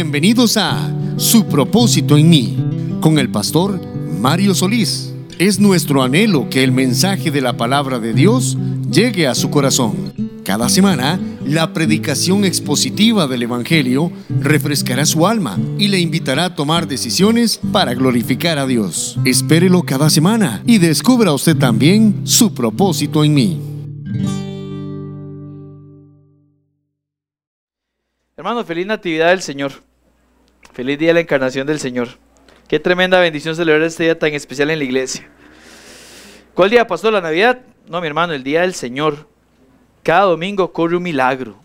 Bienvenidos a Su propósito en mí con el pastor Mario Solís. Es nuestro anhelo que el mensaje de la palabra de Dios llegue a su corazón. Cada semana, la predicación expositiva del Evangelio refrescará su alma y le invitará a tomar decisiones para glorificar a Dios. Espérelo cada semana y descubra usted también su propósito en mí. Hermano, feliz Natividad del Señor. Feliz día de la encarnación del Señor. Qué tremenda bendición celebrar este día tan especial en la iglesia. ¿Cuál día pasó la Navidad? No, mi hermano, el día del Señor. Cada domingo ocurre un milagro.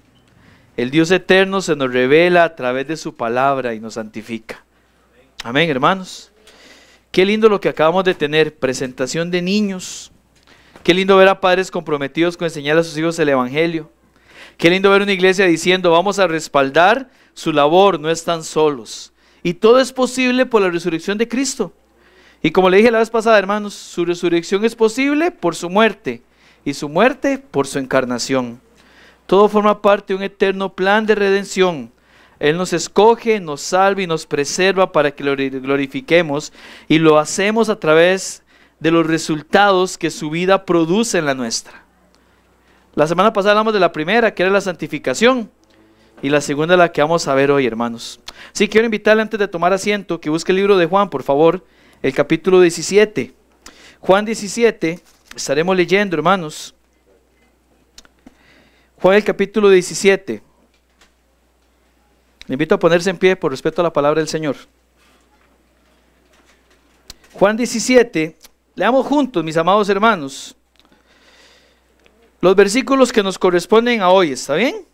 El Dios eterno se nos revela a través de su palabra y nos santifica. Amén, hermanos. Qué lindo lo que acabamos de tener, presentación de niños. Qué lindo ver a padres comprometidos con enseñar a sus hijos el Evangelio. Qué lindo ver una iglesia diciendo, vamos a respaldar su labor, no están solos. Y todo es posible por la resurrección de Cristo. Y como le dije la vez pasada, hermanos, su resurrección es posible por su muerte y su muerte por su encarnación. Todo forma parte de un eterno plan de redención. Él nos escoge, nos salva y nos preserva para que lo glorifiquemos y lo hacemos a través de los resultados que su vida produce en la nuestra. La semana pasada hablamos de la primera, que era la santificación. Y la segunda la que vamos a ver hoy, hermanos. Sí, quiero invitarle antes de tomar asiento que busque el libro de Juan, por favor, el capítulo 17. Juan 17, estaremos leyendo, hermanos. Juan el capítulo 17. Le invito a ponerse en pie por respeto a la palabra del Señor. Juan 17, leamos juntos, mis amados hermanos los versículos que nos corresponden a hoy, ¿está bien?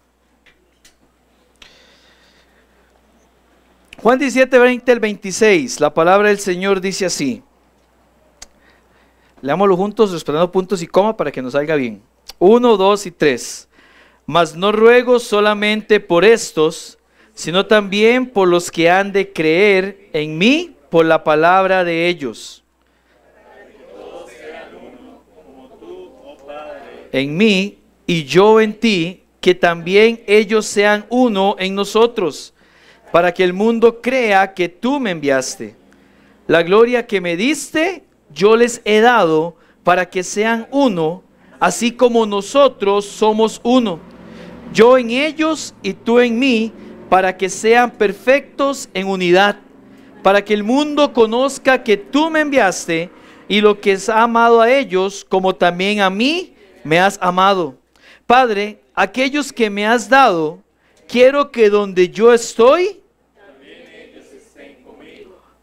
Juan 17, 20 al 26, la palabra del Señor dice así. Leámoslo juntos, esperando puntos y coma para que nos salga bien. Uno, dos y tres. Mas no ruego solamente por estos, sino también por los que han de creer en mí por la palabra de ellos en mí y yo en ti, que también ellos sean uno en nosotros, para que el mundo crea que tú me enviaste. La gloria que me diste, yo les he dado para que sean uno, así como nosotros somos uno. Yo en ellos y tú en mí, para que sean perfectos en unidad, para que el mundo conozca que tú me enviaste y lo que has amado a ellos, como también a mí me has amado. Padre, aquellos que me has dado, quiero que donde yo estoy,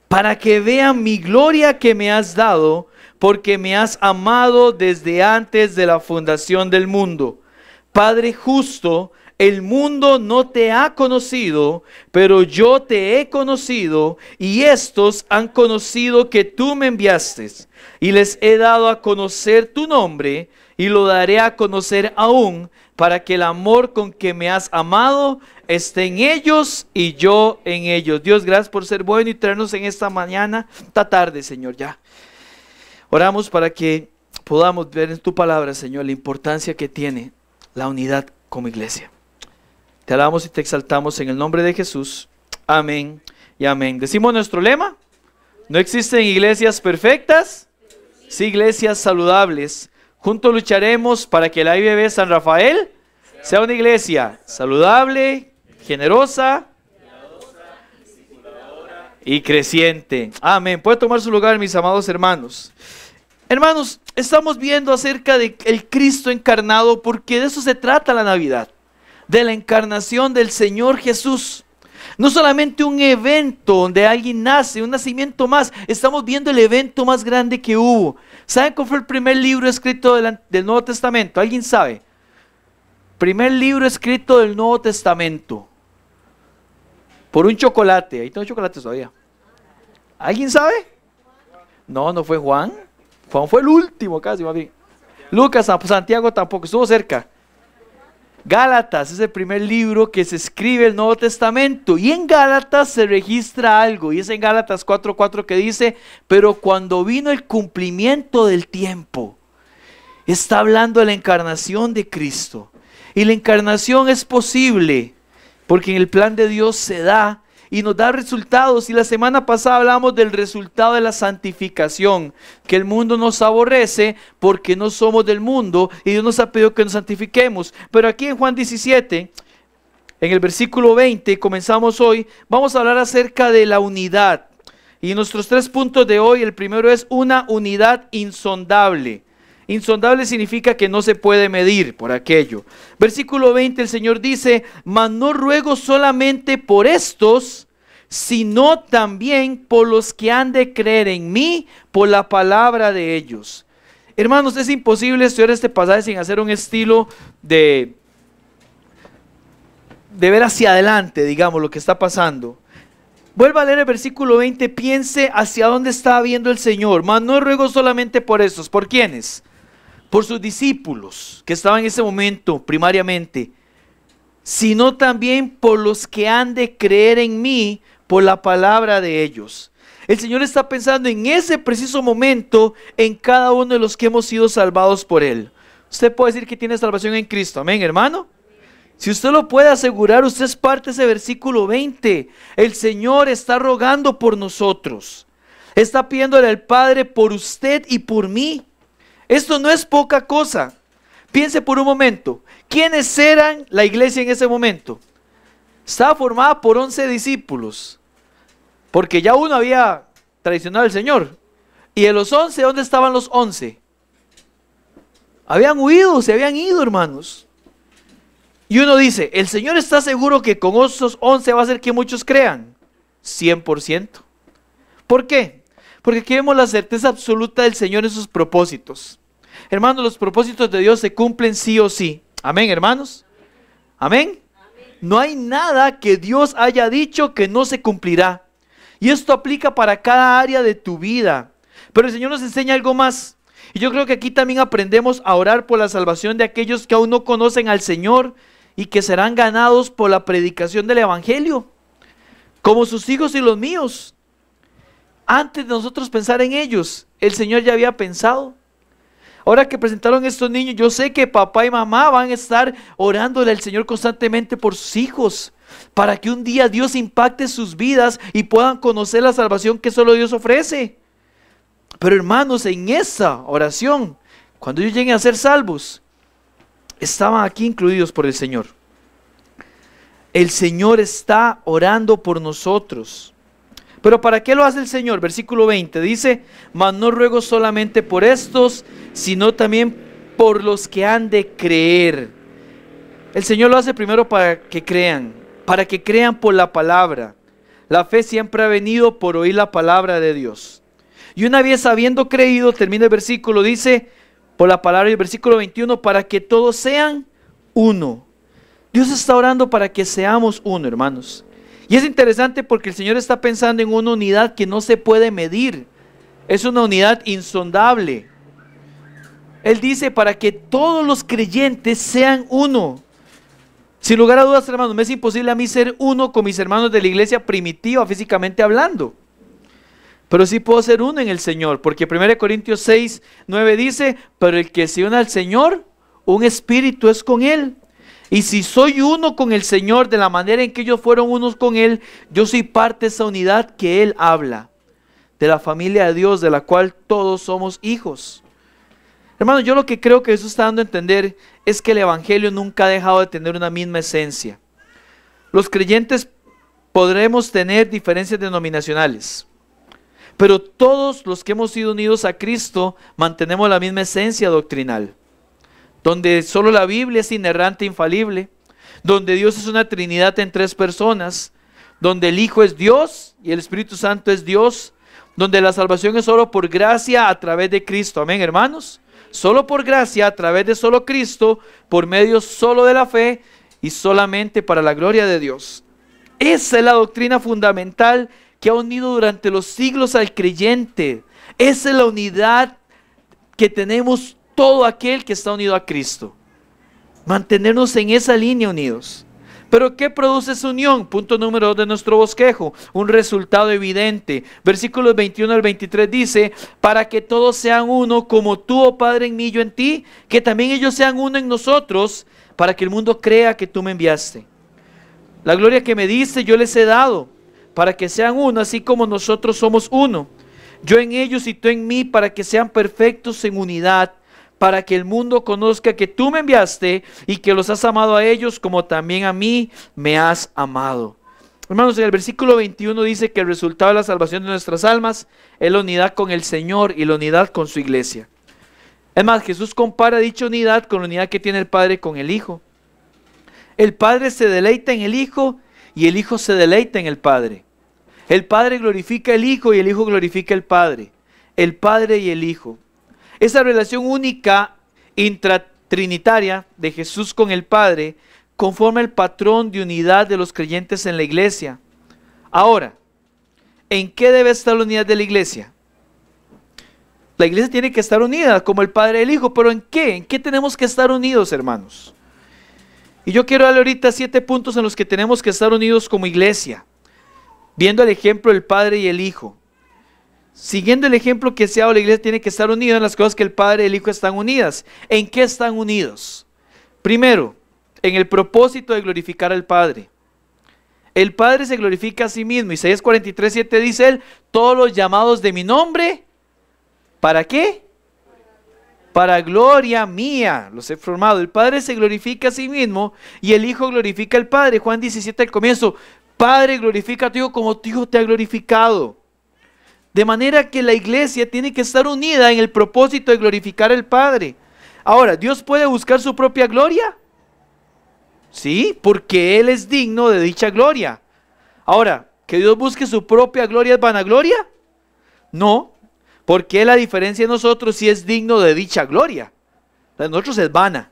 para que vean mi gloria que me has dado, porque me has amado desde antes de la fundación del mundo. Padre justo, el mundo no te ha conocido, pero yo te he conocido y estos han conocido que tú me enviaste y les he dado a conocer tu nombre y lo daré a conocer aún para que el amor con que me has amado esté en ellos y yo en ellos. Dios, gracias por ser bueno y traernos en esta mañana, esta tarde, Señor, ya. Oramos para que podamos ver en tu palabra, Señor, la importancia que tiene la unidad como iglesia. Te alabamos y te exaltamos en el nombre de Jesús. Amén y amén. Decimos nuestro lema. No existen iglesias perfectas, sí iglesias saludables. Juntos lucharemos para que la IBB San Rafael sea una iglesia saludable, generosa y creciente. Amén. Puede tomar su lugar, mis amados hermanos. Hermanos, estamos viendo acerca del Cristo encarnado porque de eso se trata la Navidad, de la encarnación del Señor Jesús. No solamente un evento donde alguien nace, un nacimiento más, estamos viendo el evento más grande que hubo. ¿Saben cuál fue el primer libro escrito del, Nuevo Testamento? ¿Alguien sabe? Primer libro escrito del Nuevo Testamento. Por un chocolate. Ahí tengo chocolate todavía. ¿Alguien sabe? No, no fue Juan. Juan fue el último casi, más bien. Lucas, Santiago tampoco, estuvo cerca. Gálatas es el primer libro que se escribe el Nuevo Testamento y en Gálatas se registra algo y es en Gálatas 4:4 que dice, pero cuando vino el cumplimiento del tiempo, está hablando de la encarnación de Cristo. Y la encarnación es posible porque en el plan de Dios se da y nos da resultados. Y la semana pasada hablamos del resultado de la santificación, que el mundo nos aborrece porque no somos del mundo y Dios nos ha pedido que nos santifiquemos. Pero aquí en Juan 17, en el versículo 20, comenzamos hoy, vamos a hablar acerca de la unidad. Y nuestros tres puntos de hoy, el primero es una unidad insondable. Insondable significa que no se puede medir por aquello. Versículo 20, el Señor dice, mas no ruego solamente por estos, sino también por los que han de creer en mí por la palabra de ellos. Hermanos, es imposible estudiar este pasaje sin hacer un estilo de, de ver hacia adelante, digamos, lo que está pasando. Vuelva a leer el versículo 20, piense hacia dónde está viendo el Señor. Mas no ruego solamente por estos, ¿por quiénes? Por sus discípulos que estaban en ese momento primariamente, sino también por los que han de creer en mí por la palabra de ellos. El Señor está pensando en ese preciso momento en cada uno de los que hemos sido salvados por Él. Usted puede decir que tiene salvación en Cristo, amén hermano. Si usted lo puede asegurar, usted es parte de ese versículo 20. El Señor está rogando por nosotros. Está pidiéndole al Padre por usted y por mí. Esto no es poca cosa. Piense por un momento, ¿quiénes eran la iglesia en ese momento? Estaba formada por 11 discípulos, porque ya uno había traicionado al Señor. Y de los 11, ¿dónde estaban los 11? Habían huido, se habían ido, hermanos. Y uno dice, ¿el Señor está seguro que con esos 11 va a hacer que muchos crean? 100%. ¿Por qué? Porque aquí vemos la certeza absoluta del Señor en sus propósitos. Hermanos, los propósitos de Dios se cumplen sí o sí. Amén, hermanos. Amén. No hay nada que Dios haya dicho que no se cumplirá. Y esto aplica para cada área de tu vida. Pero el Señor nos enseña algo más. Y yo creo que aquí también aprendemos a orar por la salvación de aquellos que aún no conocen al Señor y que serán ganados por la predicación del Evangelio. Como sus hijos y los míos. Antes de nosotros pensar en ellos, el Señor ya había pensado. Ahora que presentaron estos niños, yo sé que papá y mamá van a estar orándole al Señor constantemente por sus hijos, para que un día Dios impacte sus vidas y puedan conocer la salvación que solo Dios ofrece. Pero hermanos, en esa oración, cuando ellos lleguen a ser salvos, estaban aquí incluidos por el Señor. El Señor está orando por nosotros. Pero ¿para qué lo hace el Señor? Versículo 20 dice, mas no ruego solamente por estos, sino también por los que han de creer. El Señor lo hace primero para que crean, para que crean por la palabra. La fe siempre ha venido por oír la palabra de Dios. Y una vez habiendo creído, termina el versículo, dice, por la palabra del versículo 21, para que todos sean uno. Dios está orando para que seamos uno, hermanos. Y es interesante porque el Señor está pensando en una unidad que no se puede medir. Es una unidad insondable. Él dice para que todos los creyentes sean uno. Sin lugar a dudas, hermanos, me es imposible a mí ser uno con mis hermanos de la iglesia primitiva, físicamente hablando. Pero sí puedo ser uno en el Señor, porque 1 Corintios 6, 9 dice, pero el que se une al Señor, un espíritu es con él. Y si soy uno con el Señor de la manera en que ellos fueron unos con Él, yo soy parte de esa unidad que Él habla, de la familia de Dios, de la cual todos somos hijos. Hermano, yo lo que creo que Jesús está dando a entender es que el Evangelio nunca ha dejado de tener una misma esencia. Los creyentes podremos tener diferencias denominacionales, pero todos los que hemos sido unidos a Cristo mantenemos la misma esencia doctrinal donde solo la Biblia es inerrante e infalible, donde Dios es una Trinidad en tres personas, donde el Hijo es Dios y el Espíritu Santo es Dios, donde la salvación es solo por gracia a través de Cristo. Amén, hermanos. Solo por gracia, a través de solo Cristo, por medio solo de la fe y solamente para la gloria de Dios. Esa es la doctrina fundamental que ha unido durante los siglos al creyente. Esa es la unidad que tenemos todo aquel que está unido a Cristo. Mantenernos en esa línea unidos. Pero ¿qué produce esa unión? Punto número dos de nuestro bosquejo. Un resultado evidente. Versículos 21 al 23 dice, para que todos sean uno como tú, oh Padre, en mí, yo en ti, que también ellos sean uno en nosotros, para que el mundo crea que tú me enviaste. La gloria que me diste yo les he dado, para que sean uno, así como nosotros somos uno. Yo en ellos y tú en mí, para que sean perfectos en unidad, para que el mundo conozca que tú me enviaste y que los has amado a ellos como también a mí me has amado. Hermanos, en el versículo 21 dice que el resultado de la salvación de nuestras almas es la unidad con el Señor y la unidad con su iglesia. Es más, Jesús compara dicha unidad con la unidad que tiene el Padre con el Hijo. El Padre se deleita en el Hijo y el Hijo se deleita en el Padre. El Padre glorifica el Hijo y el Hijo glorifica el Padre. El Padre y el Hijo. Esa relación única intratrinitaria de Jesús con el Padre conforma el patrón de unidad de los creyentes en la iglesia. Ahora, ¿en qué debe estar la unidad de la iglesia? La iglesia tiene que estar unida como el Padre y el Hijo, pero ¿en qué? ¿En qué tenemos que estar unidos, hermanos? Y yo quiero darle ahorita siete puntos en los que tenemos que estar unidos como iglesia, viendo el ejemplo del Padre y el Hijo. Siguiendo el ejemplo que se ha dado, la iglesia tiene que estar unida en las cosas que el Padre y el Hijo están unidas. ¿En qué están unidos? Primero, en el propósito de glorificar al Padre. El Padre se glorifica a sí mismo. Isaías 43, 7 dice él, todos los llamados de mi nombre, ¿para qué? Para gloria mía los he formado. El Padre se glorifica a sí mismo y el Hijo glorifica al Padre. Juan 17 al comienzo, Padre glorifica a tu Hijo como tu Hijo te ha glorificado. De manera que la iglesia tiene que estar unida en el propósito de glorificar al Padre. Ahora, ¿Dios puede buscar su propia gloria? Sí, porque Él es digno de dicha gloria. Ahora, ¿que Dios busque su propia gloria es vanagloria? No, porque Él a diferencia de nosotros sí es digno de dicha gloria. La nosotros es vana.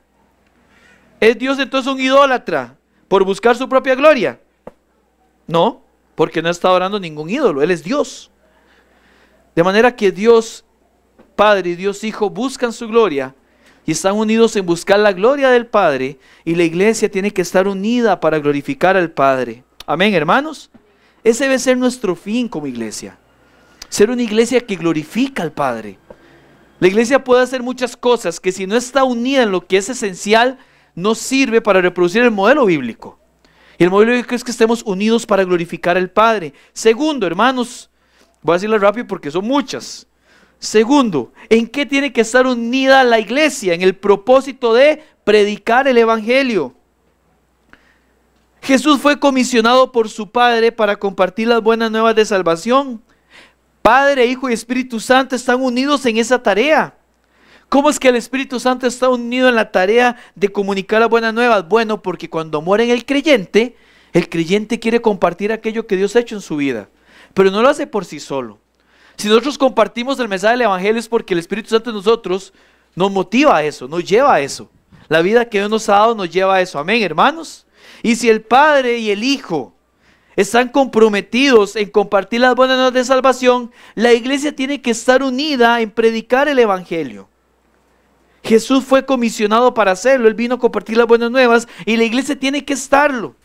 ¿Es Dios entonces un idólatra por buscar su propia gloria? No, porque no está adorando ningún ídolo, Él es Dios. De manera que Dios Padre y Dios Hijo buscan su gloria y están unidos en buscar la gloria del Padre y la iglesia tiene que estar unida para glorificar al Padre. Amén, hermanos. Ese debe ser nuestro fin como iglesia. Ser una iglesia que glorifica al Padre. La iglesia puede hacer muchas cosas que si no está unida en lo que es esencial, no sirve para reproducir el modelo bíblico. Y el modelo bíblico es que estemos unidos para glorificar al Padre. Segundo, hermanos, Voy a decirlo rápido porque son muchas. Segundo, ¿en qué tiene que estar unida la iglesia? En el propósito de predicar el Evangelio. Jesús fue comisionado por su Padre para compartir las buenas nuevas de salvación. Padre, Hijo y Espíritu Santo están unidos en esa tarea. ¿Cómo es que el Espíritu Santo está unido en la tarea de comunicar las buenas nuevas? Bueno, porque cuando muere el creyente, el creyente quiere compartir aquello que Dios ha hecho en su vida pero no lo hace por sí solo. Si nosotros compartimos el mensaje del Evangelio es porque el Espíritu Santo en nosotros nos motiva a eso, nos lleva a eso. La vida que Dios nos ha dado nos lleva a eso. Amén, hermanos. Y si el Padre y el Hijo están comprometidos en compartir las buenas nuevas de salvación, la iglesia tiene que estar unida en predicar el Evangelio. Jesús fue comisionado para hacerlo, Él vino a compartir las buenas nuevas y la iglesia tiene que estarlo.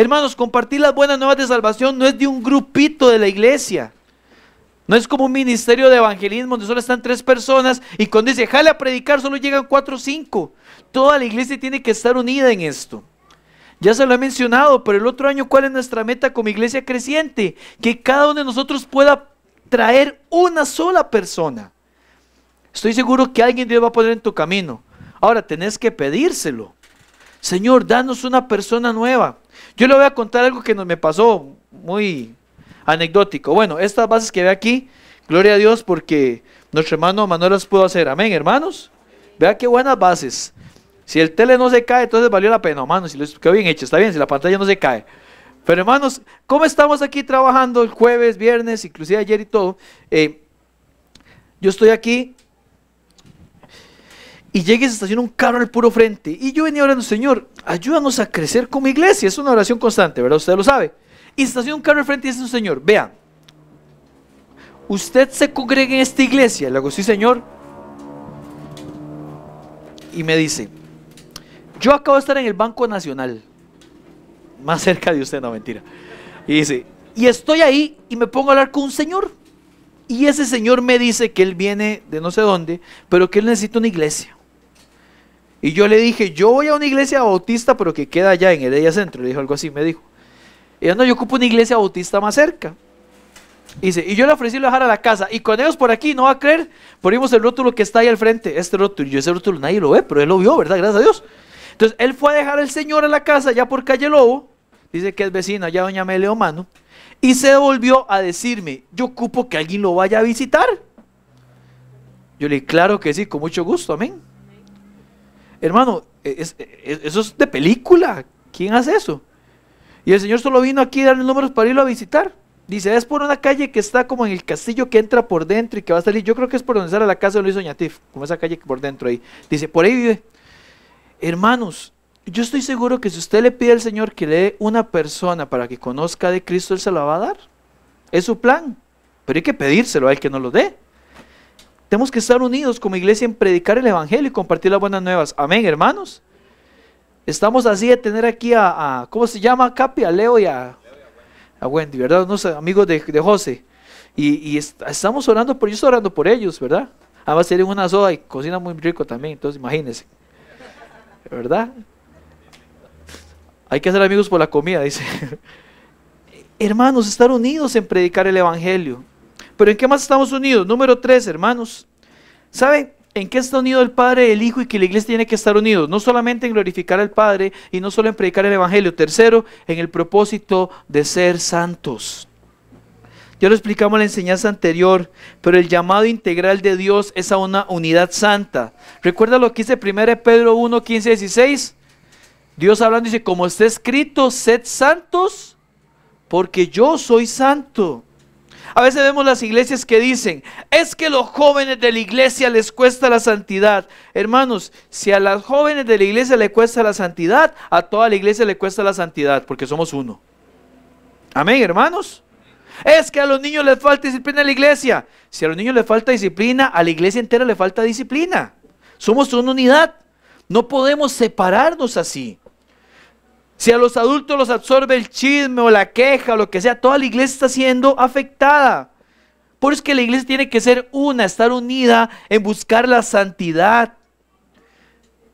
Hermanos, compartir las buenas nuevas de salvación no es de un grupito de la iglesia. No es como un ministerio de evangelismo donde solo están tres personas y cuando dice, jale a predicar, solo llegan cuatro o cinco. Toda la iglesia tiene que estar unida en esto. Ya se lo he mencionado, pero el otro año, ¿cuál es nuestra meta como iglesia creciente? Que cada uno de nosotros pueda traer una sola persona. Estoy seguro que alguien Dios va a poner en tu camino. Ahora tenés que pedírselo. Señor, danos una persona nueva. Yo le voy a contar algo que me pasó muy anecdótico. Bueno, estas bases que ve aquí, gloria a Dios porque nuestro hermano Manuel las pudo hacer. Amén, hermanos. Vea qué buenas bases. Si el tele no se cae, entonces valió la pena, hermanos. Si lo quedó bien hecho, está bien, si la pantalla no se cae. Pero hermanos, ¿cómo estamos aquí trabajando el jueves, viernes, inclusive ayer y todo? Eh, yo estoy aquí y llega y se estaciona un carro al puro frente. Y yo venía orando, Señor, ayúdanos a crecer como iglesia. Es una oración constante, ¿verdad? Usted lo sabe. Y se estaciona un carro al frente y dice, Señor, vea, usted se congrega en esta iglesia. Le digo, sí, Señor. Y me dice, yo acabo de estar en el Banco Nacional. Más cerca de usted, no, mentira. Y dice, y estoy ahí y me pongo a hablar con un señor. Y ese señor me dice que él viene de no sé dónde, pero que él necesita una iglesia. Y yo le dije, yo voy a una iglesia bautista, pero que queda allá en Heredia Centro. Le dijo algo así, me dijo. Y yo, no, yo ocupo una iglesia bautista más cerca. Y dice, y yo le ofrecí dejar a la casa. Y con ellos por aquí, no va a creer, ponemos el rótulo que está ahí al frente. Este rótulo, yo ese rótulo nadie lo ve, pero él lo vio, ¿verdad? Gracias a Dios. Entonces, él fue a dejar al señor a la casa, ya por calle Lobo. Dice que es vecino, allá doña Meleo Mano. Y se volvió a decirme, yo ocupo que alguien lo vaya a visitar. Yo le dije, claro que sí, con mucho gusto, amén. Hermano, eso es de película. ¿Quién hace eso? Y el Señor solo vino aquí a darle números para irlo a visitar. Dice, es por una calle que está como en el castillo que entra por dentro y que va a salir. Yo creo que es por donde sale la casa de Luis Oñatif, como esa calle por dentro ahí. Dice, por ahí vive. Hermanos, yo estoy seguro que si usted le pide al Señor que le dé una persona para que conozca de Cristo, Él se la va a dar. Es su plan. Pero hay que pedírselo a Él que nos lo dé. Tenemos que estar unidos como iglesia en predicar el Evangelio y compartir las buenas nuevas. Amén, hermanos. Estamos así de tener aquí a, ¿cómo se llama? Capi, a Leo y a, a Wendy, ¿verdad? Unos amigos de, José. Y, estamos orando por, yo estoy orando por ellos, ¿verdad? Además tienen una soda y cocina muy rico también, entonces imagínense. ¿Verdad? Hay que ser amigos por la comida, dice. Hermanos, estar unidos en predicar el Evangelio. Pero ¿en qué más estamos unidos? Número tres, hermanos. ¿Saben en qué está unido el Padre, el Hijo y que la iglesia tiene que estar unidos? No solamente en glorificar al Padre y no solo en predicar el Evangelio. Tercero, en el propósito de ser santos. Ya lo explicamos en la enseñanza anterior, pero el llamado integral de Dios es a una unidad santa. ¿Recuerda lo que dice 1 Pedro 1, 15, 16? Dios hablando dice, como está escrito, sed santos, porque yo soy santo. A veces vemos las iglesias que dicen, es que los jóvenes de la iglesia les cuesta la santidad. Hermanos, si a las jóvenes de la iglesia le cuesta la santidad, a toda la iglesia le cuesta la santidad, porque somos uno. Amén, hermanos. Es que a los niños les falta disciplina en la iglesia. Si a los niños les falta disciplina, a la iglesia entera le falta disciplina. Somos una unidad. No podemos separarnos así. Si a los adultos los absorbe el chisme o la queja o lo que sea, toda la iglesia está siendo afectada. Por eso es que la iglesia tiene que ser una, estar unida en buscar la santidad.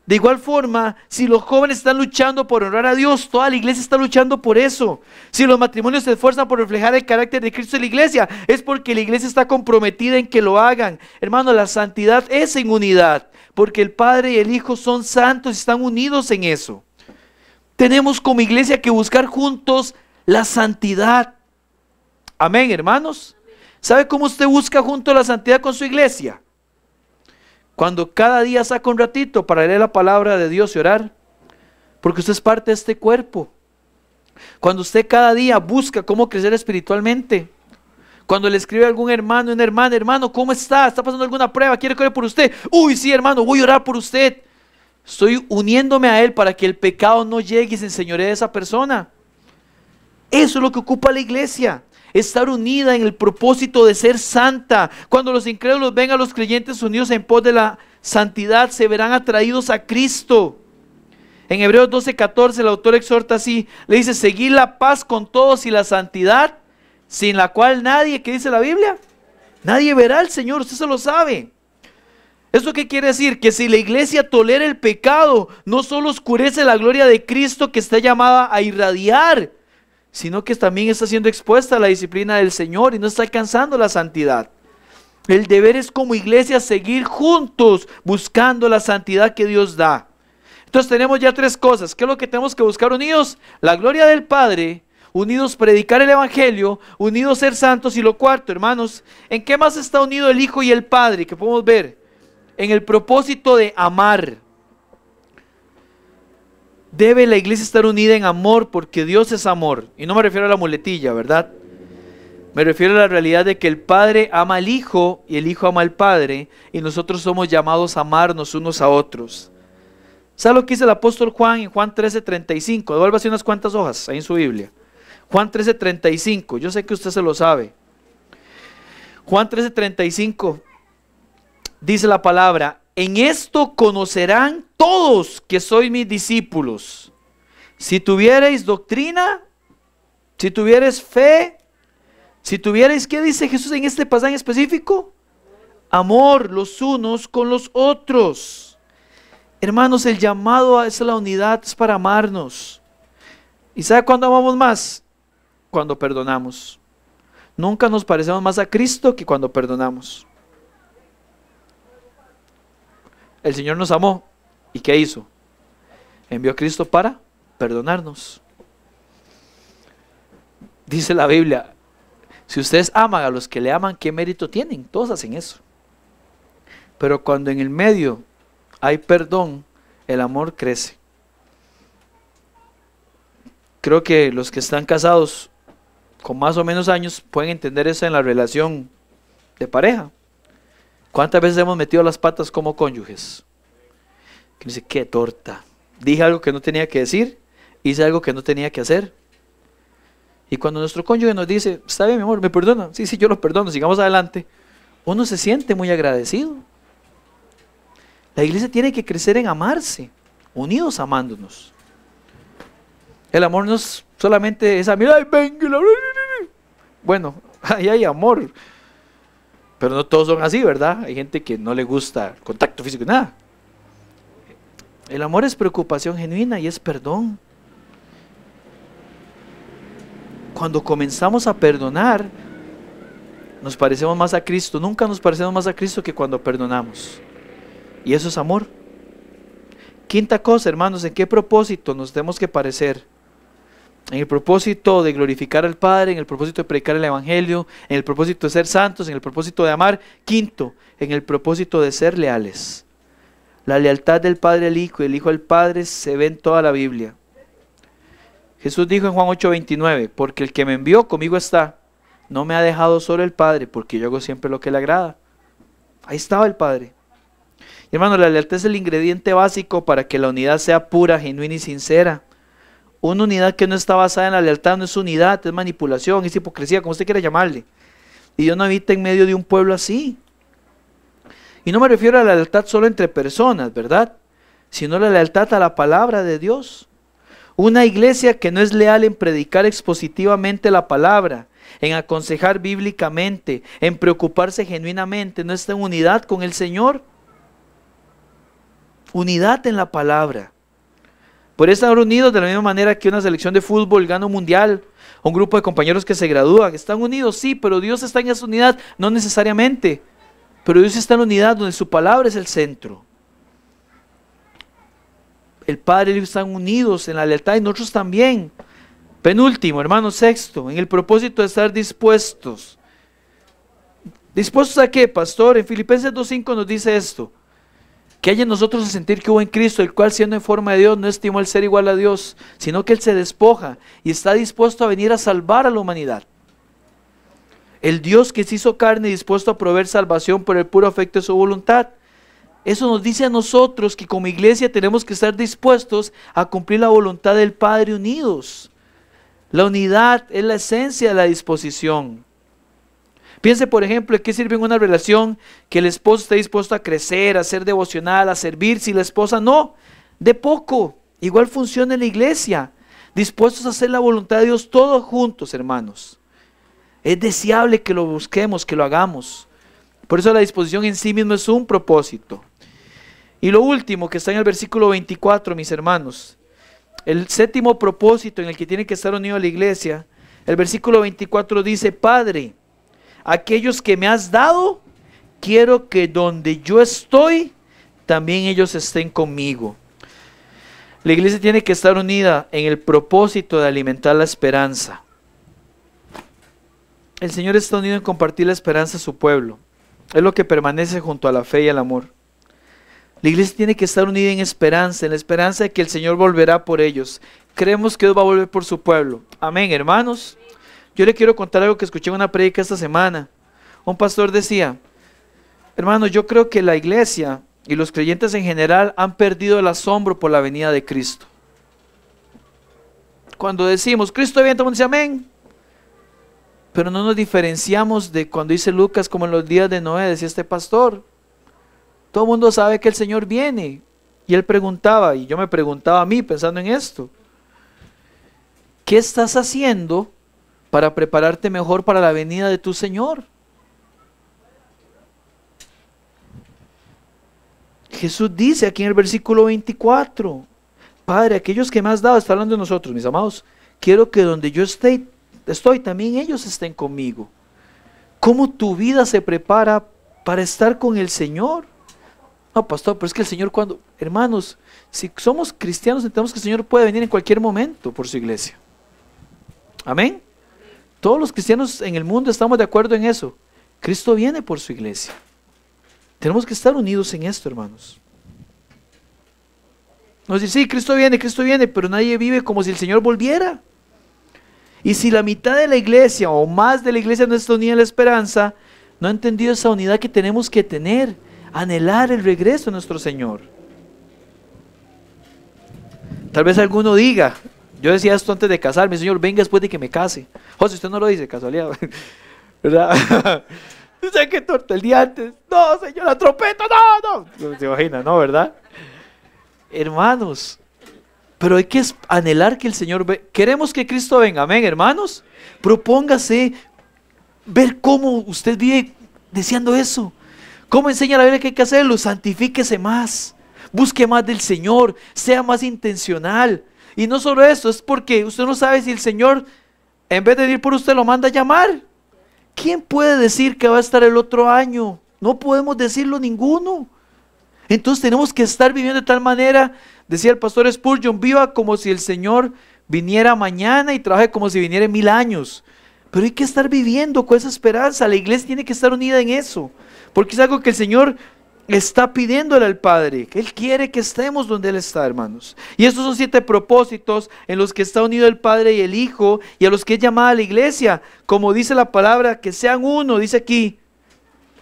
De igual forma, si los jóvenes están luchando por honrar a Dios, toda la iglesia está luchando por eso. Si los matrimonios se esfuerzan por reflejar el carácter de Cristo en la iglesia, es porque la iglesia está comprometida en que lo hagan. Hermano, la santidad es en unidad, porque el Padre y el Hijo son santos y están unidos en eso. Tenemos como iglesia que buscar juntos la santidad. Amén, hermanos. ¿Sabe cómo usted busca junto la santidad con su iglesia? Cuando cada día saca un ratito para leer la palabra de Dios y orar. Porque usted es parte de este cuerpo. Cuando usted cada día busca cómo crecer espiritualmente. Cuando le escribe a algún hermano, una hermana, hermano, ¿cómo está? ¿Está pasando alguna prueba? ¿Quiere que por usted? Uy, sí, hermano, voy a orar por usted. Estoy uniéndome a Él para que el pecado no llegue y se enseñoree de esa persona. Eso es lo que ocupa la iglesia. Estar unida en el propósito de ser santa. Cuando los incrédulos ven a los creyentes unidos en pos de la santidad, se verán atraídos a Cristo. En Hebreos 12:14 el autor exhorta así, le dice, seguir la paz con todos y la santidad, sin la cual nadie, ¿qué dice la Biblia? Nadie verá al Señor, usted se lo sabe. ¿Eso qué quiere decir? Que si la iglesia tolera el pecado, no solo oscurece la gloria de Cristo que está llamada a irradiar, sino que también está siendo expuesta a la disciplina del Señor y no está alcanzando la santidad. El deber es como iglesia seguir juntos buscando la santidad que Dios da. Entonces tenemos ya tres cosas. ¿Qué es lo que tenemos que buscar unidos? La gloria del Padre, unidos predicar el Evangelio, unidos ser santos y lo cuarto, hermanos, ¿en qué más está unido el Hijo y el Padre? Que podemos ver en el propósito de amar. Debe la iglesia estar unida en amor porque Dios es amor. Y no me refiero a la muletilla, ¿verdad? Me refiero a la realidad de que el Padre ama al Hijo y el Hijo ama al Padre y nosotros somos llamados a amarnos unos a otros. ¿Sabe lo que dice el apóstol Juan en Juan 13:35? Devuélvase unas cuantas hojas ahí en su Biblia. Juan 13:35, yo sé que usted se lo sabe. Juan 13:35 dice la palabra, en esto conocerán todos que sois mis discípulos. Si tuvierais doctrina, si tuvierais fe, si tuvierais, ¿qué dice Jesús en este pasaje específico? Amor los unos con los otros. Hermanos, el llamado a la unidad es para amarnos. ¿Y sabe cuándo amamos más? cuando perdonamos. Nunca nos parecemos más a Cristo que cuando perdonamos. El Señor nos amó. ¿Y qué hizo? Envió a Cristo para perdonarnos. Dice la Biblia, si ustedes aman a los que le aman, ¿qué mérito tienen? Todos hacen eso. Pero cuando en el medio hay perdón, el amor crece. Creo que los que están casados con más o menos años pueden entender eso en la relación de pareja. ¿Cuántas veces hemos metido las patas como cónyuges? Que dice, qué torta. Dije algo que no tenía que decir, hice algo que no tenía que hacer. Y cuando nuestro cónyuge nos dice, está bien, mi amor, me perdona. Sí, sí, yo lo perdono, sigamos adelante. Uno se siente muy agradecido. La iglesia tiene que crecer en amarse, unidos amándonos. El amor no es solamente esa mirada, venga, bueno, ahí hay amor. Pero no todos son así, ¿verdad? Hay gente que no le gusta contacto físico, nada. El amor es preocupación genuina y es perdón. Cuando comenzamos a perdonar, nos parecemos más a Cristo. Nunca nos parecemos más a Cristo que cuando perdonamos. Y eso es amor. Quinta cosa, hermanos, ¿en qué propósito nos tenemos que parecer? En el propósito de glorificar al Padre, en el propósito de predicar el Evangelio, en el propósito de ser santos, en el propósito de amar. Quinto, en el propósito de ser leales. La lealtad del Padre al Hijo y el Hijo al Padre se ve en toda la Biblia. Jesús dijo en Juan 8:29, porque el que me envió conmigo está. No me ha dejado solo el Padre, porque yo hago siempre lo que le agrada. Ahí estaba el Padre. hermano, la lealtad es el ingrediente básico para que la unidad sea pura, genuina y sincera. Una unidad que no está basada en la lealtad no es unidad, es manipulación, es hipocresía, como usted quiera llamarle. Y Dios no habita en medio de un pueblo así. Y no me refiero a la lealtad solo entre personas, ¿verdad? Sino la lealtad a la palabra de Dios. Una iglesia que no es leal en predicar expositivamente la palabra, en aconsejar bíblicamente, en preocuparse genuinamente, no está en unidad con el Señor. Unidad en la palabra. Por estar unidos de la misma manera que una selección de fútbol gana un mundial, un grupo de compañeros que se gradúan. Están unidos, sí, pero Dios está en esa unidad, no necesariamente. Pero Dios está en unidad donde su palabra es el centro. El Padre y el Hijo están unidos en la lealtad y nosotros también. Penúltimo, hermano sexto, en el propósito de estar dispuestos. ¿Dispuestos a qué, pastor? En Filipenses 2.5 nos dice esto que haya en nosotros el sentir que hubo en Cristo, el cual siendo en forma de Dios no estimó el ser igual a Dios, sino que Él se despoja y está dispuesto a venir a salvar a la humanidad. El Dios que se hizo carne y dispuesto a proveer salvación por el puro afecto de su voluntad. Eso nos dice a nosotros que como iglesia tenemos que estar dispuestos a cumplir la voluntad del Padre unidos. La unidad es la esencia de la disposición. Piense, por ejemplo, qué sirve en una relación que el esposo esté dispuesto a crecer, a ser devocional, a servir, si la esposa no, de poco. Igual funciona en la iglesia, dispuestos a hacer la voluntad de Dios todos juntos, hermanos. Es deseable que lo busquemos, que lo hagamos. Por eso la disposición en sí mismo es un propósito. Y lo último que está en el versículo 24, mis hermanos, el séptimo propósito en el que tiene que estar unido la iglesia, el versículo 24 dice, Padre, aquellos que me has dado, quiero que donde yo estoy, también ellos estén conmigo. La iglesia tiene que estar unida en el propósito de alimentar la esperanza. El Señor está unido en compartir la esperanza a su pueblo. Es lo que permanece junto a la fe y el amor. La iglesia tiene que estar unida en esperanza, en la esperanza de que el Señor volverá por ellos. Creemos que Dios va a volver por su pueblo. Amén, hermanos. Yo le quiero contar algo que escuché en una predica esta semana. Un pastor decía, hermano, yo creo que la iglesia y los creyentes en general han perdido el asombro por la venida de Cristo. Cuando decimos, Cristo viene, todo el mundo dice amén. Pero no nos diferenciamos de cuando dice Lucas, como en los días de Noé, decía este pastor. Todo el mundo sabe que el Señor viene. Y él preguntaba, y yo me preguntaba a mí pensando en esto, ¿qué estás haciendo para prepararte mejor para la venida de tu Señor. Jesús dice aquí en el versículo 24, Padre, aquellos que me has dado, está hablando de nosotros, mis amados, quiero que donde yo estoy, también ellos estén conmigo. ¿Cómo tu vida se prepara para estar con el Señor? No, pastor, pero es que el Señor cuando, hermanos, si somos cristianos entendemos que el Señor puede venir en cualquier momento por su iglesia. Amén. Todos los cristianos en el mundo estamos de acuerdo en eso. Cristo viene por su iglesia. Tenemos que estar unidos en esto, hermanos. Nos dice, sí, Cristo viene, Cristo viene, pero nadie vive como si el Señor volviera. Y si la mitad de la iglesia o más de la iglesia no está unida en la esperanza, no ha entendido esa unidad que tenemos que tener, anhelar el regreso de nuestro Señor. Tal vez alguno diga, yo decía esto antes de casarme, Señor, venga después de que me case. José, usted no lo dice, casualidad. ¿Verdad? ¿Sabe qué torta el día antes? No, Señor, la trompeta, no, no. Se imagina, ¿no? ¿Verdad? Hermanos, pero hay que anhelar que el Señor ve. Queremos que Cristo venga, amén, hermanos. Propóngase ver cómo usted vive deseando eso. ¿Cómo enseña la Biblia que hay que hacerlo? Santifíquese más. Busque más del Señor. Sea más intencional. Y no solo eso, es porque usted no sabe si el Señor, en vez de ir por usted, lo manda a llamar. ¿Quién puede decir que va a estar el otro año? No podemos decirlo ninguno. Entonces tenemos que estar viviendo de tal manera, decía el pastor Spurgeon, viva como si el Señor viniera mañana y trabaje como si viniera mil años. Pero hay que estar viviendo con esa esperanza. La iglesia tiene que estar unida en eso. Porque es algo que el Señor está pidiéndole al Padre. Que Él quiere que estemos donde Él está, hermanos. Y estos son siete propósitos en los que está unido el Padre y el Hijo y a los que es llamada la iglesia. Como dice la palabra, que sean uno, dice aquí,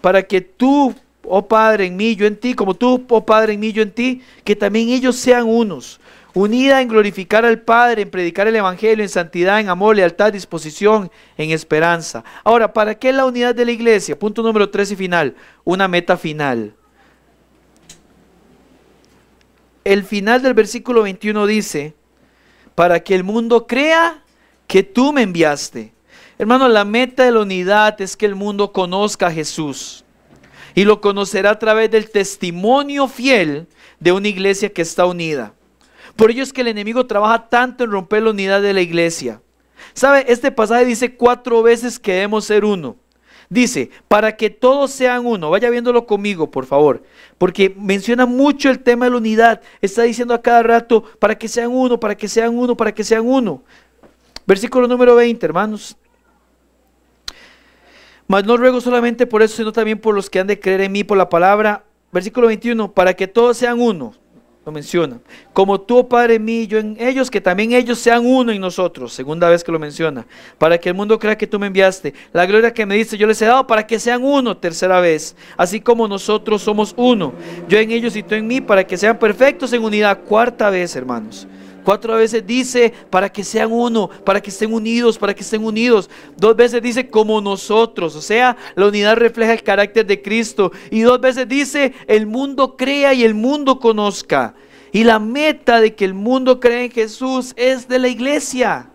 para que tú oh Padre, en mí, yo en ti, como tú, oh Padre, en mí, yo en ti, que también ellos sean unos, unida en glorificar al Padre, en predicar el Evangelio, en santidad, en amor, lealtad, disposición, en esperanza. Ahora, ¿para qué la unidad de la iglesia? Punto número tres y final, una meta final. El final del versículo 21 dice, para que el mundo crea que tú me enviaste. Hermano, la meta de la unidad es que el mundo conozca a Jesús y lo conocerá a través del testimonio fiel de una iglesia que está unida. Por ello es que el enemigo trabaja tanto en romper la unidad de la iglesia. ¿Sabe? Este pasaje dice cuatro veces que debemos ser uno. Dice, para que todos sean uno. Vaya viéndolo conmigo, por favor. Porque menciona mucho el tema de la unidad. Está diciendo a cada rato, para que sean uno, para que sean uno, para que sean uno. Versículo número 20, hermanos. Mas no ruego solamente por eso, sino también por los que han de creer en mí por la palabra. Versículo 21, para que todos sean uno. Lo menciona. Como tú, Padre, en mí yo en ellos, que también ellos sean uno en nosotros. Segunda vez que lo menciona. Para que el mundo crea que tú me enviaste. La gloria que me diste yo les he dado para que sean uno. Tercera vez. Así como nosotros somos uno. Yo en ellos y tú en mí, para que sean perfectos en unidad. Cuarta vez, hermanos. Cuatro veces dice para que sean uno, para que estén unidos, para que estén unidos. Dos veces dice como nosotros, o sea, la unidad refleja el carácter de Cristo. Y dos veces dice el mundo crea y el mundo conozca. Y la meta de que el mundo crea en Jesús es de la iglesia.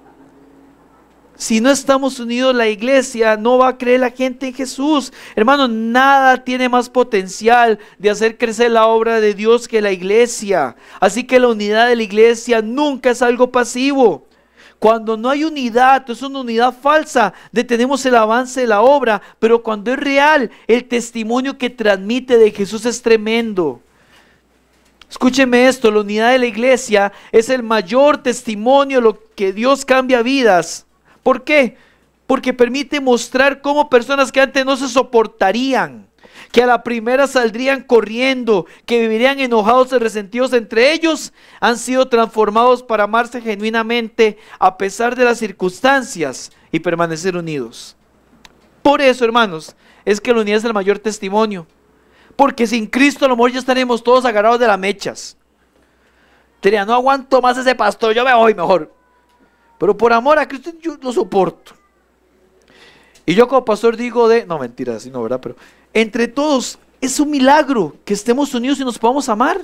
Si no estamos unidos la iglesia, no va a creer la gente en Jesús. Hermano, nada tiene más potencial de hacer crecer la obra de Dios que la iglesia. Así que la unidad de la iglesia nunca es algo pasivo. Cuando no hay unidad, es una unidad falsa, detenemos el avance de la obra, pero cuando es real, el testimonio que transmite de Jesús es tremendo. Escúcheme esto, la unidad de la iglesia es el mayor testimonio de lo que Dios cambia vidas. ¿Por qué? Porque permite mostrar cómo personas que antes no se soportarían, que a la primera saldrían corriendo, que vivirían enojados y resentidos entre ellos, han sido transformados para amarse genuinamente a pesar de las circunstancias y permanecer unidos. Por eso, hermanos, es que la unidad es el mayor testimonio. Porque sin Cristo a lo mejor ya estaremos todos agarrados de las mechas. Diría, no aguanto más ese pastor, yo me voy mejor. Pero por amor a Cristo yo lo soporto. Y yo como pastor digo de, no mentira, así no, ¿verdad? Pero entre todos es un milagro que estemos unidos y nos podamos amar.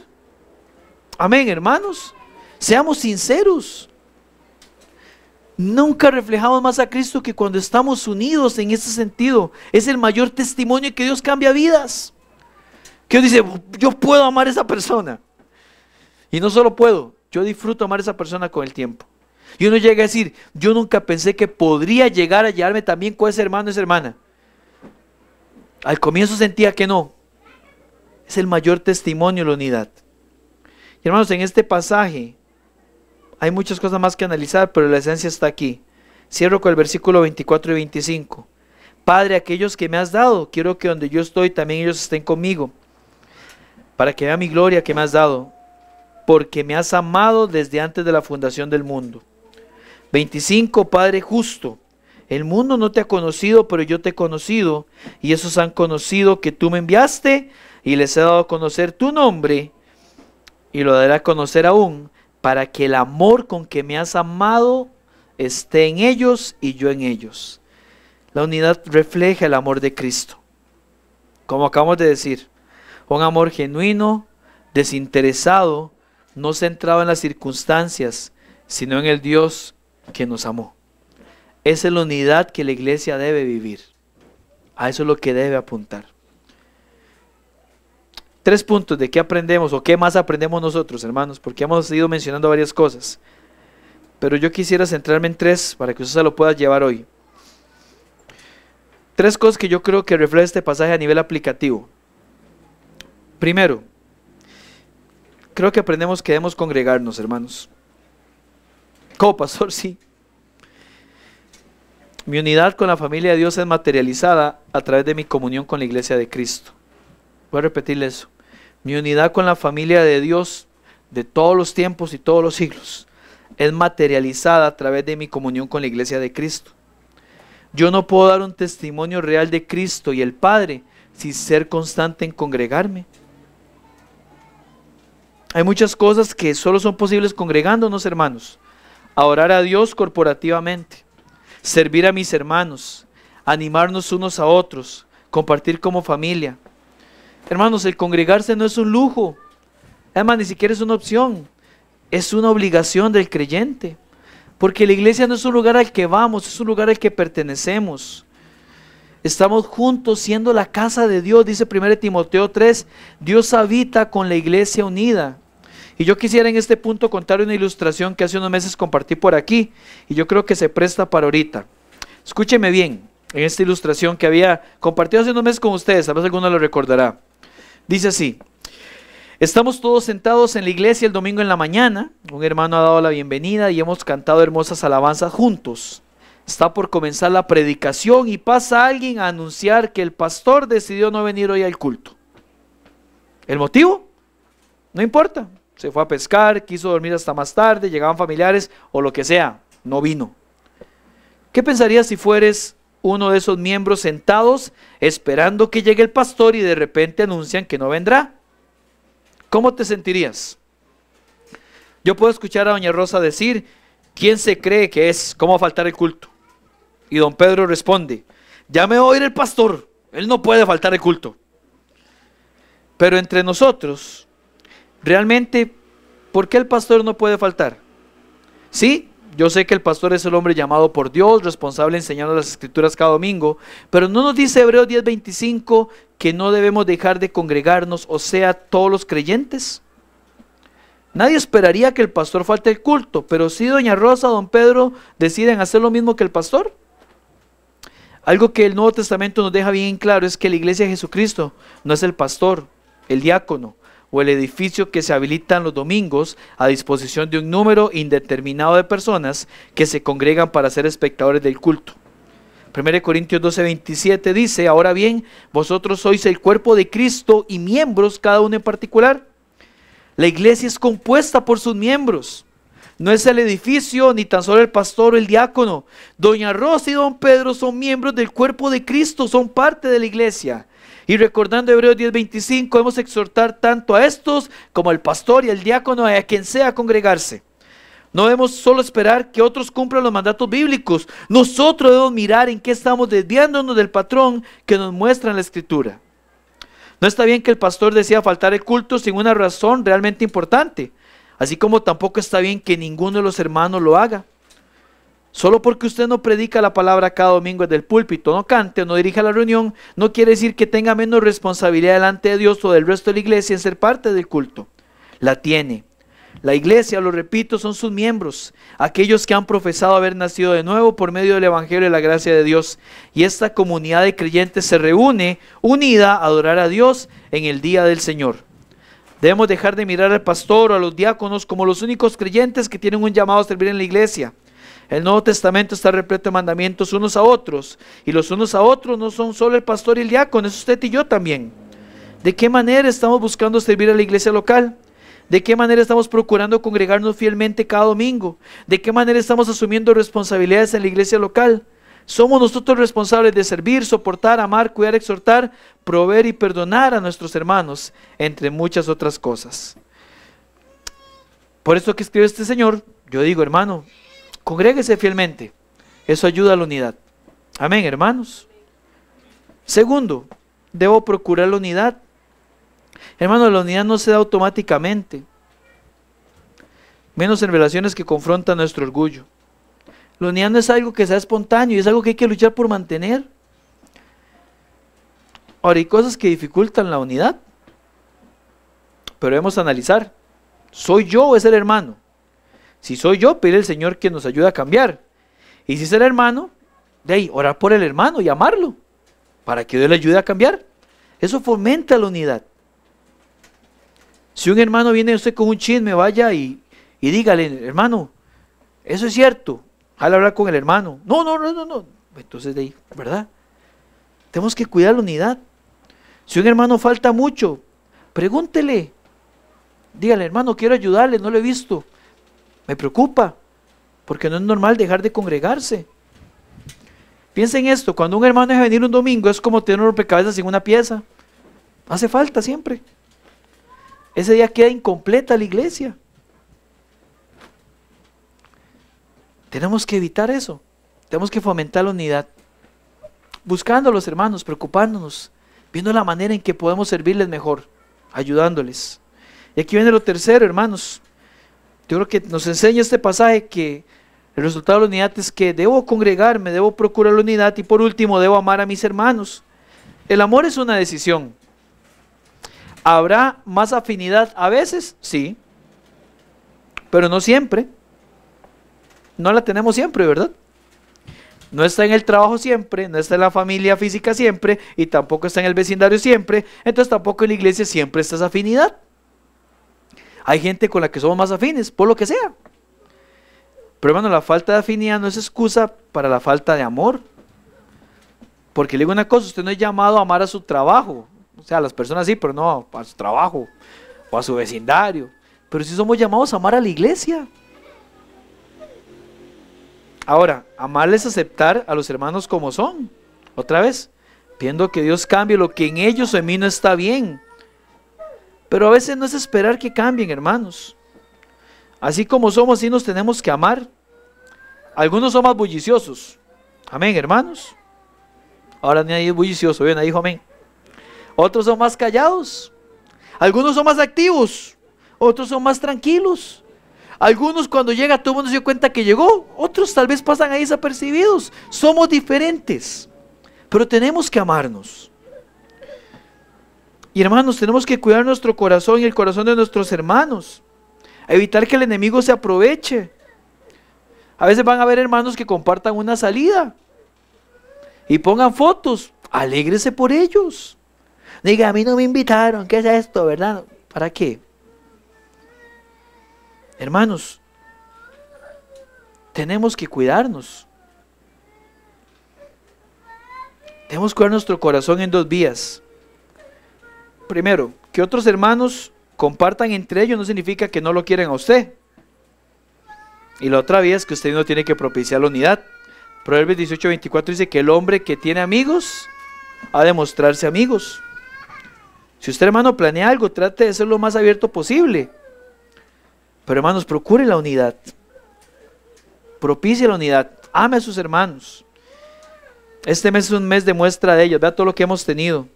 Amén, hermanos. Seamos sinceros. Nunca reflejamos más a Cristo que cuando estamos unidos en ese sentido. Es el mayor testimonio que Dios cambia vidas. Que Dios dice, yo puedo amar a esa persona. Y no solo puedo, yo disfruto amar a esa persona con el tiempo. Y uno llega a decir, yo nunca pensé que podría llegar a llevarme también con ese hermano, esa hermana. Al comienzo sentía que no. Es el mayor testimonio la unidad. Y hermanos, en este pasaje hay muchas cosas más que analizar, pero la esencia está aquí. Cierro con el versículo 24 y 25. Padre, aquellos que me has dado, quiero que donde yo estoy también ellos estén conmigo, para que vea mi gloria que me has dado, porque me has amado desde antes de la fundación del mundo. 25, Padre justo, el mundo no te ha conocido, pero yo te he conocido, y esos han conocido que tú me enviaste, y les he dado a conocer tu nombre, y lo daré a conocer aún, para que el amor con que me has amado esté en ellos y yo en ellos. La unidad refleja el amor de Cristo. Como acabamos de decir, un amor genuino, desinteresado, no centrado en las circunstancias, sino en el Dios que nos amó. Esa es la unidad que la iglesia debe vivir. A eso es lo que debe apuntar. Tres puntos de qué aprendemos o qué más aprendemos nosotros, hermanos, porque hemos ido mencionando varias cosas. Pero yo quisiera centrarme en tres para que usted se lo pueda llevar hoy. Tres cosas que yo creo que refleja este pasaje a nivel aplicativo. Primero, creo que aprendemos que debemos congregarnos, hermanos. Mi unidad con la familia de Dios es materializada a través de mi comunión con la iglesia de Cristo. Voy a repetirle eso. Mi unidad con la familia de Dios de todos los tiempos y todos los siglos es materializada a través de mi comunión con la iglesia de Cristo. Yo no puedo dar un testimonio real de Cristo y el Padre sin ser constante en congregarme. Hay muchas cosas que solo son posibles congregándonos, hermanos. A orar a Dios corporativamente, servir a mis hermanos, animarnos unos a otros, compartir como familia. Hermanos, el congregarse no es un lujo. Además, ni siquiera es una opción. Es una obligación del creyente. Porque la iglesia no es un lugar al que vamos, es un lugar al que pertenecemos. Estamos juntos siendo la casa de Dios, dice 1 Timoteo 3. Dios habita con la iglesia unida. Y yo quisiera en este punto contar una ilustración que hace unos meses compartí por aquí y yo creo que se presta para ahorita. Escúcheme bien en esta ilustración que había compartido hace unos meses con ustedes, a veces alguno lo recordará. Dice así, Estamos todos sentados en la iglesia el domingo en la mañana. Un hermano ha dado la bienvenida y hemos cantado hermosas alabanzas juntos. Está por comenzar la predicación y pasa alguien a anunciar que el pastor decidió no venir hoy al culto. ¿El motivo? No importa. Se fue a pescar, quiso dormir hasta más tarde, llegaban familiares o lo que sea. No vino. ¿Qué pensarías si fueres uno de esos miembros sentados esperando que llegue el pastor y de repente anuncian que no vendrá? ¿Cómo te sentirías? Yo puedo escuchar a doña Rosa decir, ¿quién se cree que es? ¿Cómo faltar el culto? Y don Pedro responde, ya me va a el pastor, él no puede faltar el culto. Pero entre nosotros, realmente, ¿por qué el pastor no puede faltar? Sí, yo sé que el pastor es el hombre llamado por Dios, responsable enseñando las escrituras cada domingo, pero no nos dice Hebreos 10:25 que no debemos dejar de congregarnos, o sea, todos los creyentes. Nadie esperaría que el pastor falte el culto, pero si doña Rosa don Pedro deciden hacer lo mismo que el pastor. Algo que el Nuevo Testamento nos deja bien claro es que la iglesia de Jesucristo no es el pastor, el diácono, o el edificio que se habilitan los domingos a disposición de un número indeterminado de personas que se congregan para ser espectadores del culto. 1 Corintios 12, 27 dice, ahora bien, vosotros sois el cuerpo de Cristo y miembros cada uno en particular. La iglesia es compuesta por sus miembros. No es el edificio, ni tan solo el pastor o el diácono. Doña Rosa y don Pedro son miembros del cuerpo de Cristo, son parte de la iglesia. Y recordando Hebreos 10:25, debemos exhortar tanto a estos como al pastor y al diácono, a quien sea congregarse. No debemos solo esperar que otros cumplan los mandatos bíblicos. Nosotros debemos mirar en qué estamos desviándonos del patrón que nos muestra en la escritura. No está bien que el pastor decida faltar el culto sin una razón realmente importante, así como tampoco está bien que ninguno de los hermanos lo haga. Solo porque usted no predica la palabra cada domingo desde el púlpito, no cante no dirija la reunión, no quiere decir que tenga menos responsabilidad delante de Dios o del resto de la iglesia en ser parte del culto. La tiene. La iglesia, lo repito, son sus miembros, aquellos que han profesado haber nacido de nuevo por medio del Evangelio y la gracia de Dios. Y esta comunidad de creyentes se reúne unida a adorar a Dios en el día del Señor. Debemos dejar de mirar al pastor o a los diáconos como los únicos creyentes que tienen un llamado a servir en la iglesia. El Nuevo Testamento está repleto de mandamientos unos a otros. Y los unos a otros no son solo el pastor y el diácono, es usted y yo también. ¿De qué manera estamos buscando servir a la iglesia local? ¿De qué manera estamos procurando congregarnos fielmente cada domingo? ¿De qué manera estamos asumiendo responsabilidades en la iglesia local? Somos nosotros responsables de servir, soportar, amar, cuidar, exhortar, proveer y perdonar a nuestros hermanos, entre muchas otras cosas. Por eso que escribe este Señor, yo digo, hermano, congréguese fielmente. Eso ayuda a la unidad. Amén, hermanos. Segundo, debo procurar la unidad Hermano, la unidad no se da automáticamente, menos en relaciones que confrontan nuestro orgullo. La unidad no es algo que sea espontáneo, es algo que hay que luchar por mantener. Ahora, hay cosas que dificultan la unidad, pero debemos analizar. ¿Soy yo o es el hermano? Si soy yo, pide al Señor que nos ayude a cambiar. Y si es el hermano, de ahí, orar por el hermano y amarlo, para que Dios le ayude a cambiar. Eso fomenta la unidad. Si un hermano viene usted con un chisme, vaya y, dígale, hermano, eso es cierto. Al hablar con el hermano. No, no, no, no, no. Entonces de ahí, ¿verdad? Tenemos que cuidar la unidad. Si un hermano falta mucho, pregúntele. Dígale, hermano, quiero ayudarle, no lo he visto. Me preocupa, porque no es normal dejar de congregarse. Piensen esto, cuando un hermano deja venir un domingo es como tener un rompecabezas sin una pieza. Hace falta siempre. Ese día queda incompleta la iglesia. Tenemos que evitar eso. Tenemos que fomentar la unidad. Buscando a los hermanos, preocupándonos, viendo la manera en que podemos servirles mejor, ayudándoles. Y aquí viene lo tercero, hermanos. Yo creo que nos enseña este pasaje que el resultado de la unidad es que debo congregarme, debo procurar la unidad y por último debo amar a mis hermanos. El amor es una decisión. ¿Habrá más afinidad a veces? Sí, pero no siempre. No la tenemos siempre, ¿verdad? No está en el trabajo siempre, no está en la familia física siempre y tampoco está en el vecindario siempre, entonces tampoco en la iglesia siempre está esa afinidad. Hay gente con la que somos más afines, por lo que sea. Pero hermano, la falta de afinidad no es excusa para la falta de amor. Porque le digo una cosa, usted no es llamado a amar a su trabajo, o sea, las personas sí, pero no a su trabajo o a su vecindario. Pero sí somos llamados a amar a la iglesia. Ahora, amarles aceptar a los hermanos como son. Otra vez, viendo que Dios cambie lo que en ellos o en mí no está bien. Pero a veces no es esperar que cambien, hermanos. Así como somos, sí nos tenemos que amar. Algunos son más bulliciosos. Amén, hermanos. Ahora nadie es bullicioso, bien, dijo amén. Otros son más callados. Algunos son más activos. Otros son más tranquilos. Algunos cuando llega todo el mundo se dio cuenta que llegó. Otros tal vez pasan ahí desapercibidos. Somos diferentes. Pero tenemos que amarnos. Y hermanos, tenemos que cuidar nuestro corazón y el corazón de nuestros hermanos. Evitar que el enemigo se aproveche. A veces van a haber hermanos que compartan una salida y pongan fotos. Alégrese por ellos. Diga, a mí no me invitaron, ¿qué es esto, verdad? ¿Para qué? Hermanos, tenemos que cuidarnos. Tenemos que cuidar nuestro corazón en dos vías. Primero, que otros hermanos compartan entre ellos no significa que no lo quieren a usted. Y la otra vía es que usted no tiene que propiciar la unidad. Proverbios 18, 24 dice que el hombre que tiene amigos ha de mostrarse amigos. Si usted, hermano, planea algo, trate de ser lo más abierto posible. Pero, hermanos, procure la unidad. Propicie la unidad. Ame a sus hermanos. Este mes es un mes de muestra de ellos. Vea todo lo que hemos tenido.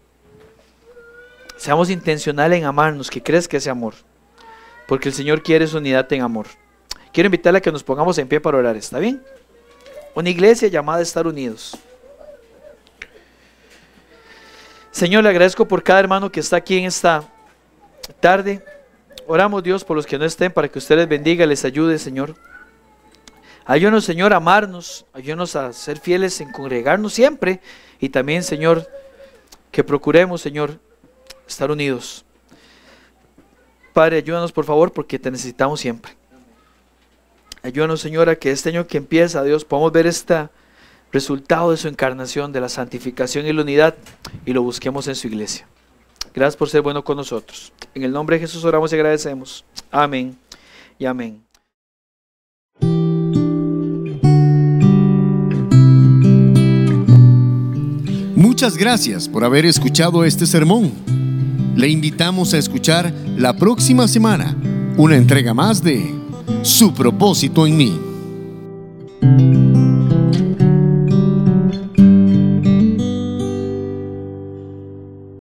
Seamos intencionales en amarnos, que crezca ese amor. Porque el Señor quiere su unidad en amor. Quiero invitarle a que nos pongamos en pie para orar. ¿Está bien? Una iglesia llamada a estar unidos. Señor, le agradezco por cada hermano que está aquí en esta tarde. Oramos Dios por los que no estén para que usted les bendiga, les ayude, Señor. Ayúdanos, Señor, a amarnos, ayúdanos a ser fieles en congregarnos siempre y también, Señor, que procuremos, Señor, estar unidos. Padre, ayúdanos por favor porque te necesitamos siempre. Ayúdanos, Señor, a que este año que empieza, Dios, podamos ver este resultado de su encarnación, de la santificación y la unidad y lo busquemos en su iglesia. Gracias por ser bueno con nosotros. En el nombre de Jesús oramos y agradecemos. Amén y amén. Muchas gracias por haber escuchado este sermón. Le invitamos a escuchar la próxima semana una entrega más de Su propósito en mí.